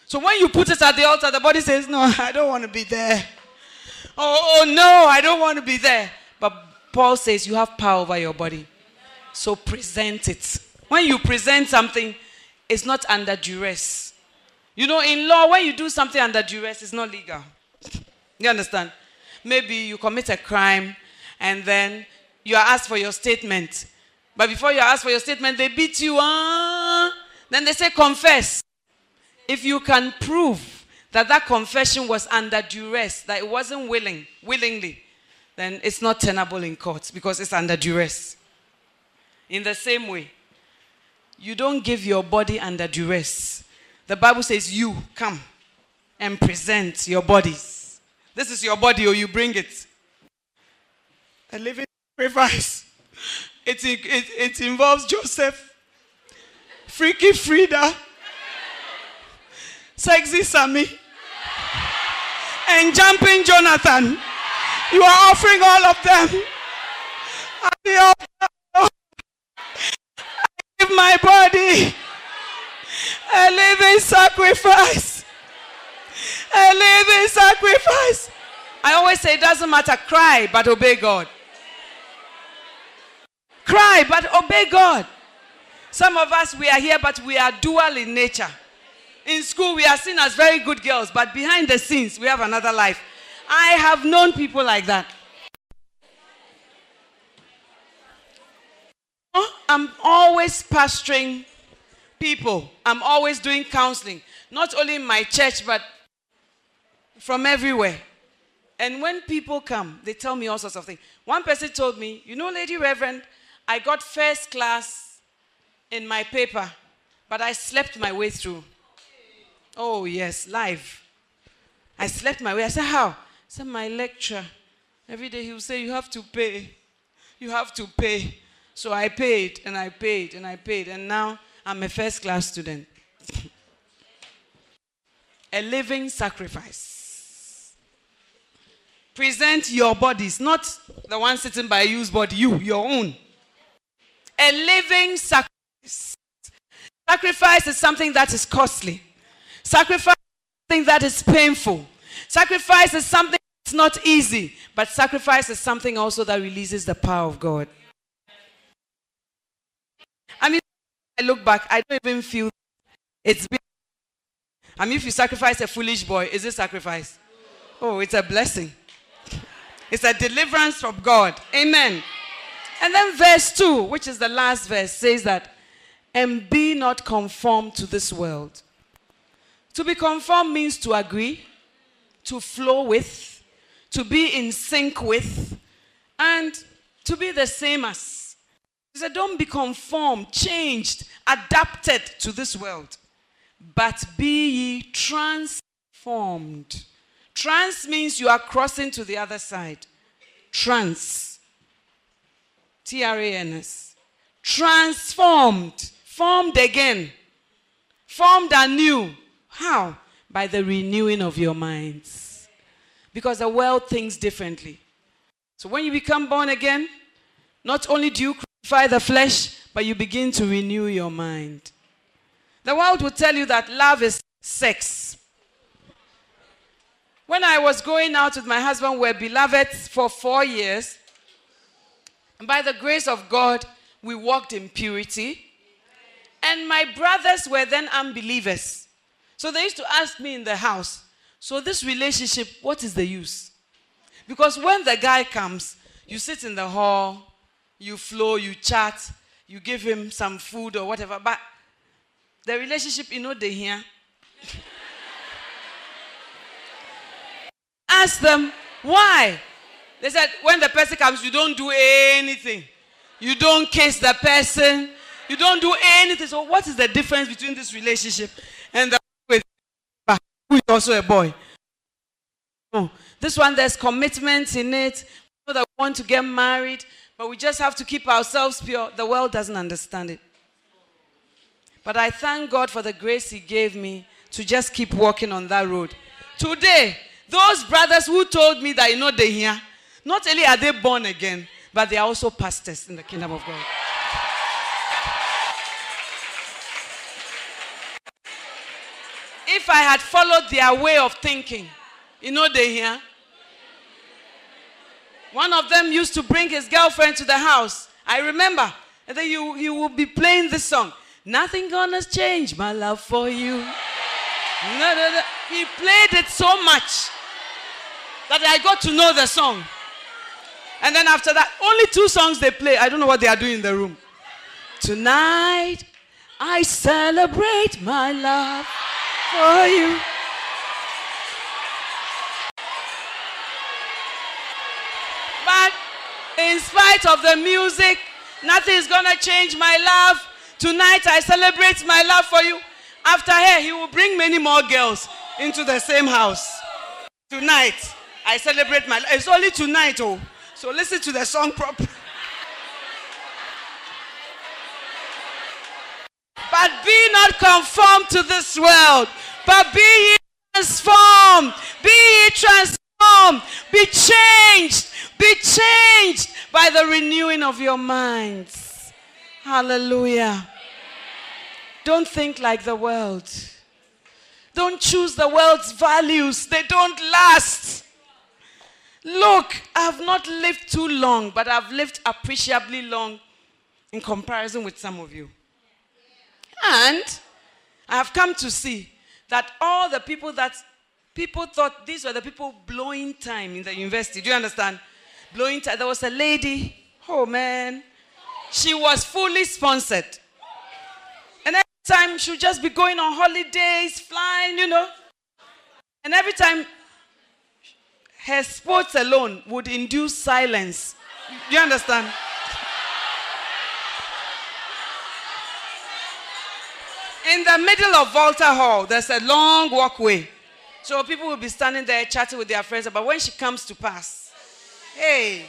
So when you put it at the altar, the body says, No, I don't want to be there. Oh, oh no, I don't want to be there. But Paul says you have power over your body. So present it. When you present something, it's not under duress. You know, in law, when you do something under duress, it's not legal. You understand? Maybe you commit a crime and then you are asked for your statement. But before you ask for your statement, they beat you. Ah. Then they say, confess. If you can prove that that confession was under duress, that it wasn't willing, willingly, then it's not tenable in court because it's under duress. In the same way, you don't give your body under duress. The Bible says, You come and present your bodies. This is your body, or you bring it. A living sacrifice. It, it, it involves Joseph, Freaky Frida, Sexy Sammy, and Jumping Jonathan. You are offering all of them. I give my body a living sacrifice. A living sacrifice. I always say it doesn't matter, cry, but obey God. Cry, but obey God. Some of us, we are here, but we are dual in nature. In school, we are seen as very good girls, but behind the scenes, we have another life. I have known people like that. I'm always pastoring people. I'm always doing counseling, not only in my church, but from everywhere. And when people come, they tell me all sorts of things. One person told me, You know, Lady Reverend, I got first class in my paper, but I slept my way through. Oh, yes, live. I slept my way. I said, How? I said, My lecture. Every day he would say, You have to pay. You have to pay. So I paid and I paid and I paid. And now I'm a first class student. <laughs> a living sacrifice. Present your bodies, not the one sitting by you's body, you, your own. A living sacrifice. Sacrifice is something that is costly. Sacrifice is something that is painful. Sacrifice is something that's not easy, but sacrifice is something also that releases the power of God. I mean, I look back, I don't even feel it's been. I mean, if you sacrifice a foolish boy, is it sacrifice? Oh, it's a blessing. It's a deliverance from God. Amen. And then verse 2, which is the last verse, says that, and be not conformed to this world. To be conformed means to agree, to flow with, to be in sync with, and to be the same as. He said, Don't be conformed, changed, adapted to this world, but be ye transformed. Trans means you are crossing to the other side. Trans. T R A N S. Transformed. Formed again. Formed anew. How? By the renewing of your minds. Because the world thinks differently. So when you become born again, not only do you crucify the flesh, but you begin to renew your mind. The world will tell you that love is sex. When I was going out with my husband, we were beloved for four years. And by the grace of God, we walked in purity. And my brothers were then unbelievers. So they used to ask me in the house, So, this relationship, what is the use? Because when the guy comes, you sit in the hall, you flow, you chat, you give him some food or whatever. But the relationship, you know, they hear. Ask them why. They said, when the person comes, you don't do anything. You don't kiss the person. You don't do anything. So, what is the difference between this relationship and the with who is also a boy? Oh, this one, there's commitment in it. People that want to get married, but we just have to keep ourselves pure. The world doesn't understand it. But I thank God for the grace He gave me to just keep walking on that road. Today, those brothers who told me that you know they here, not only are they born again, but they are also pastors in the kingdom of God. If I had followed their way of thinking, you know they here, one of them used to bring his girlfriend to the house. I remember. And then you, you will be playing this song. Nothing gonna change my love for you. He played it so much that I got to know the song. And then after that, only two songs they play. I don't know what they are doing in the room. Tonight, I celebrate my love for you. But in spite of the music, nothing is going to change my love. Tonight I celebrate my love for you. After her, he will bring many more girls into the same house. Tonight, I celebrate my life. It's only tonight, oh. So listen to the song properly. But be not conformed to this world, but be ye transformed. Be ye transformed. Be changed be changed by the renewing of your minds. Hallelujah. Don't think like the world. Don't choose the world's values, they don't last. Look, I've not lived too long, but I've lived appreciably long in comparison with some of you. And I have come to see that all the people that people thought these were the people blowing time in the university. Do you understand? Blowing time. There was a lady, oh man, she was fully sponsored. And every time she would just be going on holidays, flying, you know. And every time her sports alone would induce silence. Do you understand? In the middle of Volta Hall, there's a long walkway. So people will be standing there chatting with their friends about when she comes to pass. Hey,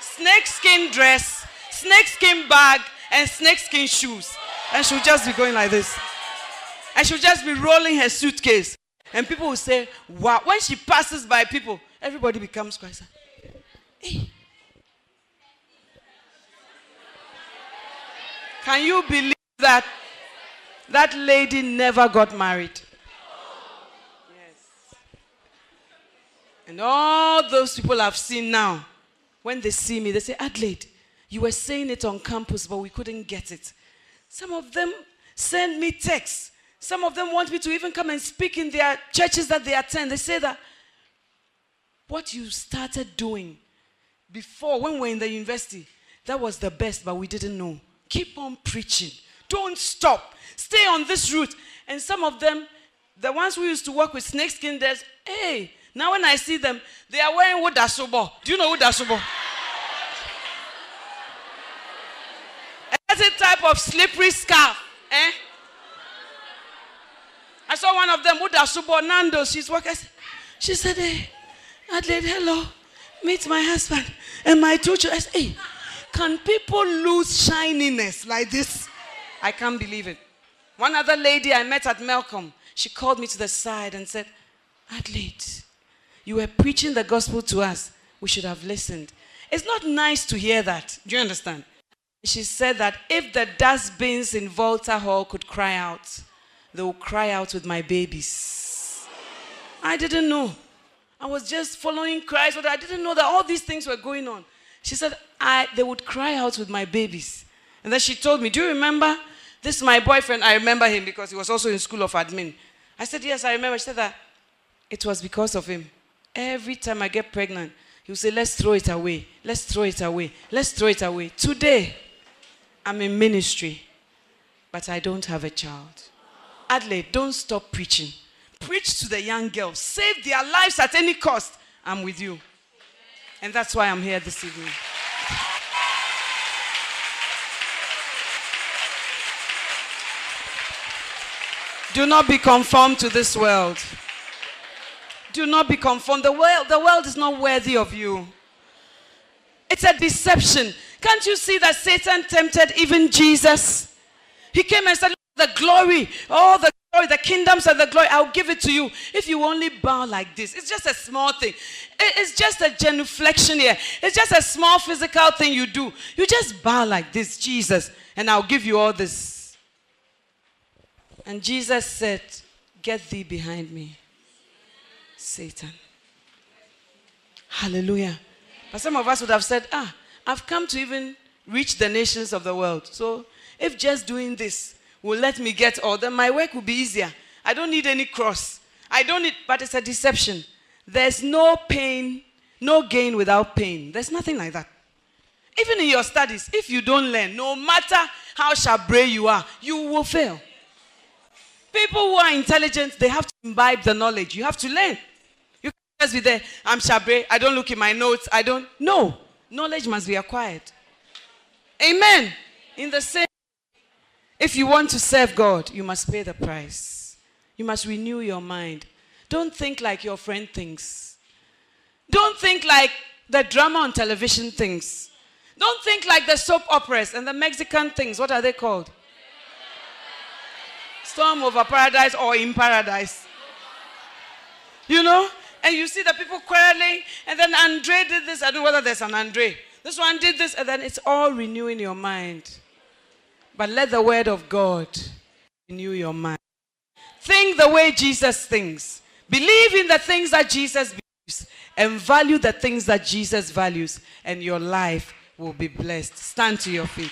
snakeskin dress, snakeskin bag, and snakeskin shoes. And she'll just be going like this. And she'll just be rolling her suitcase. And people will say, wow. When she passes by people, everybody becomes quiet. Hey. Eh. Can you believe that that lady never got married? Yes. And all those people I've seen now, when they see me, they say, Adelaide, you were saying it on campus, but we couldn't get it. Some of them send me texts. Some of them want me to even come and speak in their churches that they attend. They say that what you started doing before when we were in the university, that was the best, but we didn't know. Keep on preaching. Don't stop. Stay on this route. And some of them, the ones who used to work with snake snakeskin, there's, hey, now when I see them, they are wearing wudasubo. Do you know wudasubo? That's <laughs> a type of slippery scarf. Eh? I saw one of them, wudasubo, Nando. She's working. She said, hey, Adelaide, hello. Meet my husband and my two children. Said, hey, can people lose shininess like this? I can't believe it. One other lady I met at Malcolm, she called me to the side and said, Adelaide, you were preaching the gospel to us. We should have listened. It's not nice to hear that. Do you understand? She said that if the dustbins in Volta Hall could cry out, they will cry out with my babies. I didn't know. I was just following Christ, but I didn't know that all these things were going on. She said, I, they would cry out with my babies. And then she told me, Do you remember this is my boyfriend, I remember him because he was also in school of admin. I said, Yes, I remember. She said that it was because of him. Every time I get pregnant, he would say, Let's throw it away. Let's throw it away. Let's throw it away. Today, I'm in ministry, but I don't have a child. Adelaide, don't stop preaching. Preach to the young girls. Save their lives at any cost. I'm with you. And that's why I'm here this evening. Do not be conformed to this world. Do not be conformed. The world, the world is not worthy of you. It's a deception. Can't you see that Satan tempted even Jesus? He came and said, The glory, all the the kingdoms of the glory, I'll give it to you if you only bow like this. It's just a small thing. It's just a genuflection here. It's just a small physical thing you do. You just bow like this, Jesus, and I'll give you all this. And Jesus said, Get thee behind me, Satan. Hallelujah. But some of us would have said, Ah, I've come to even reach the nations of the world. So if just doing this will let me get all, then my work will be easier. I don't need any cross. I don't need, but it's a deception. There's no pain, no gain without pain. There's nothing like that. Even in your studies, if you don't learn, no matter how shabre you are, you will fail. People who are intelligent, they have to imbibe the knowledge. You have to learn. You can't just be there, I'm Shabre, I don't look in my notes, I don't. No. Knowledge must be acquired. Amen. In the same if you want to serve God, you must pay the price. You must renew your mind. Don't think like your friend thinks. Don't think like the drama on television thinks. Don't think like the soap operas and the Mexican things. What are they called? storm over paradise or in paradise. You know? And you see the people quarreling, and then Andre did this. I don't know whether there's an Andre. This one did this, and then it's all renewing your mind. But let the word of God renew your mind. Think the way Jesus thinks. Believe in the things that Jesus believes and value the things that Jesus values, and your life will be blessed. Stand to your feet.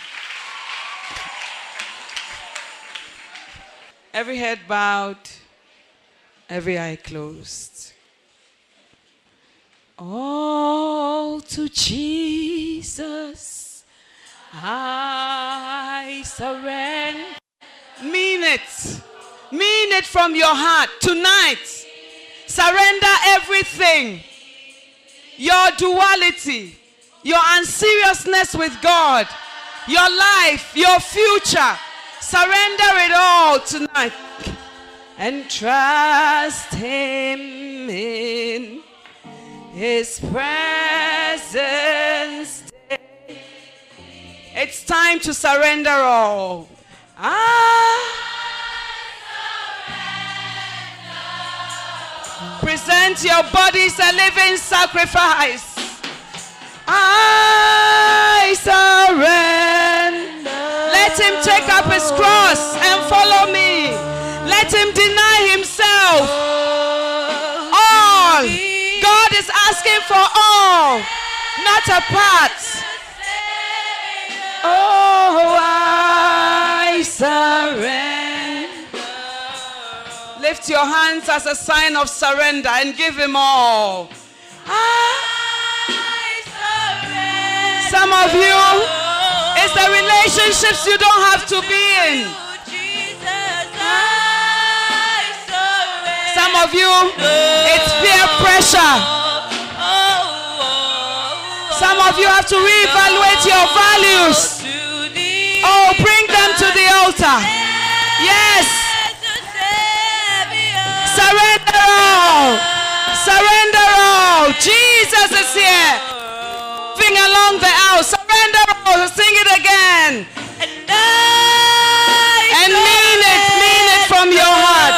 Every head bowed, every eye closed. All to Jesus I surrender. Mean it. Mean it from your heart tonight. Surrender everything. Your duality, your unseriousness with God, your life, your future. Surrender it all tonight and trust Him in His presence. It's time to surrender all. Ah. Present your bodies a living sacrifice. I surrender. Let him take up his cross and follow me. Let him deny himself. All. God is asking for all, not a part. Oh, I surrender. Lift your hands as a sign of surrender and give Him all. Some of you, it's the relationships you don't have to be in. Some of you, it's peer pressure. Some of you have to reevaluate your values. Oh, bring them to the altar. Yes. Surrender all. Surrender all. Jesus is here. Sing along the aisle. Surrender all. Sing it again. And mean it. Mean it from your heart.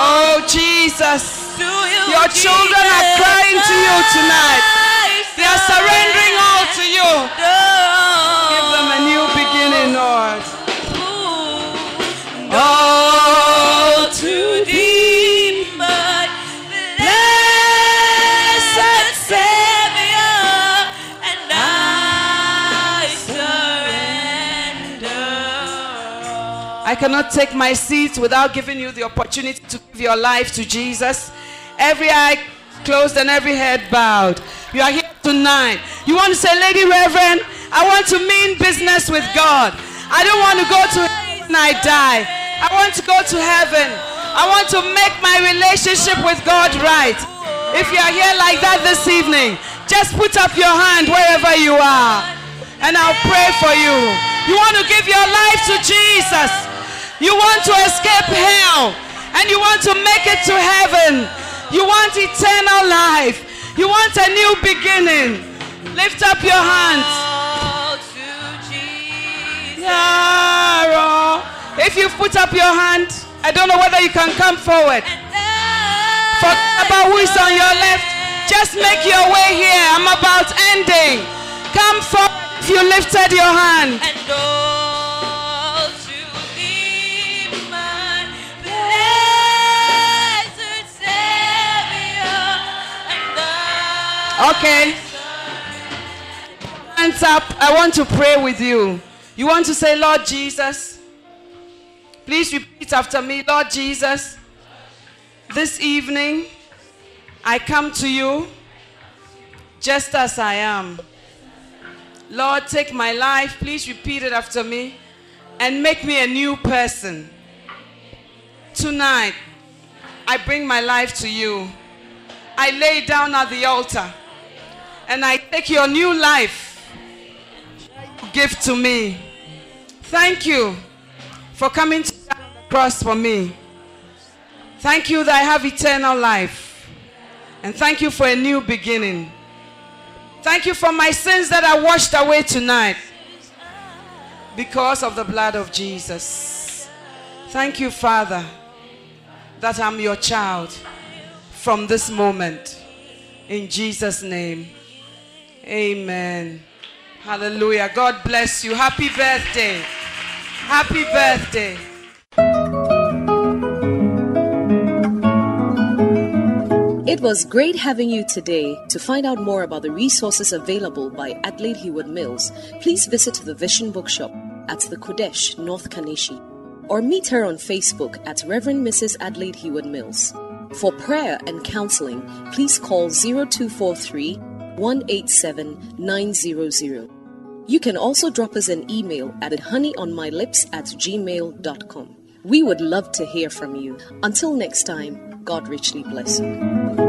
Oh, Jesus. Your children are crying to you tonight. Are surrendering all to you. Give them a new beginning, Lord. All to thee, blessed Savior, and I surrender. I cannot take my seat without giving you the opportunity to give your life to Jesus. Every eye closed and every head bowed. You are here tonight. You want to say, Lady Reverend, I want to mean business with God. I don't want to go to heaven I die. I want to go to heaven. I want to make my relationship with God right. If you are here like that this evening, just put up your hand wherever you are and I'll pray for you. You want to give your life to Jesus. You want to escape hell and you want to make it to heaven. You want eternal life. You want a new beginning. Lift up your hands. If you put up your hand, I don't know whether you can come forward. Forget about who is on your left. Just make your way here. I'm about ending. Come forward if you lifted your hand. Okay. Hands up. I want to pray with you. You want to say, Lord Jesus? Please repeat after me, Lord Jesus. This evening, I come to you just as I am. Lord, take my life. Please repeat it after me and make me a new person. Tonight, I bring my life to you. I lay down at the altar and I take your new life give to me. Thank you for coming to the cross for me. Thank you that I have eternal life. And thank you for a new beginning. Thank you for my sins that are washed away tonight because of the blood of Jesus. Thank you, Father, that I'm your child from this moment. In Jesus' name, Amen. Hallelujah. God bless you. Happy birthday. Happy birthday. It was great having you today. To find out more about the resources available by Adelaide Heward Mills, please visit the Vision Bookshop at the Qodesh, North Kaneshie, or meet her on Facebook at Reverend Mrs. Adelaide Heward Mills. For prayer and counseling, please call 0243 187 900. You can also drop us an email at honeyonmylips at gmail.com. We would love to hear from you. Until next time, God richly bless you.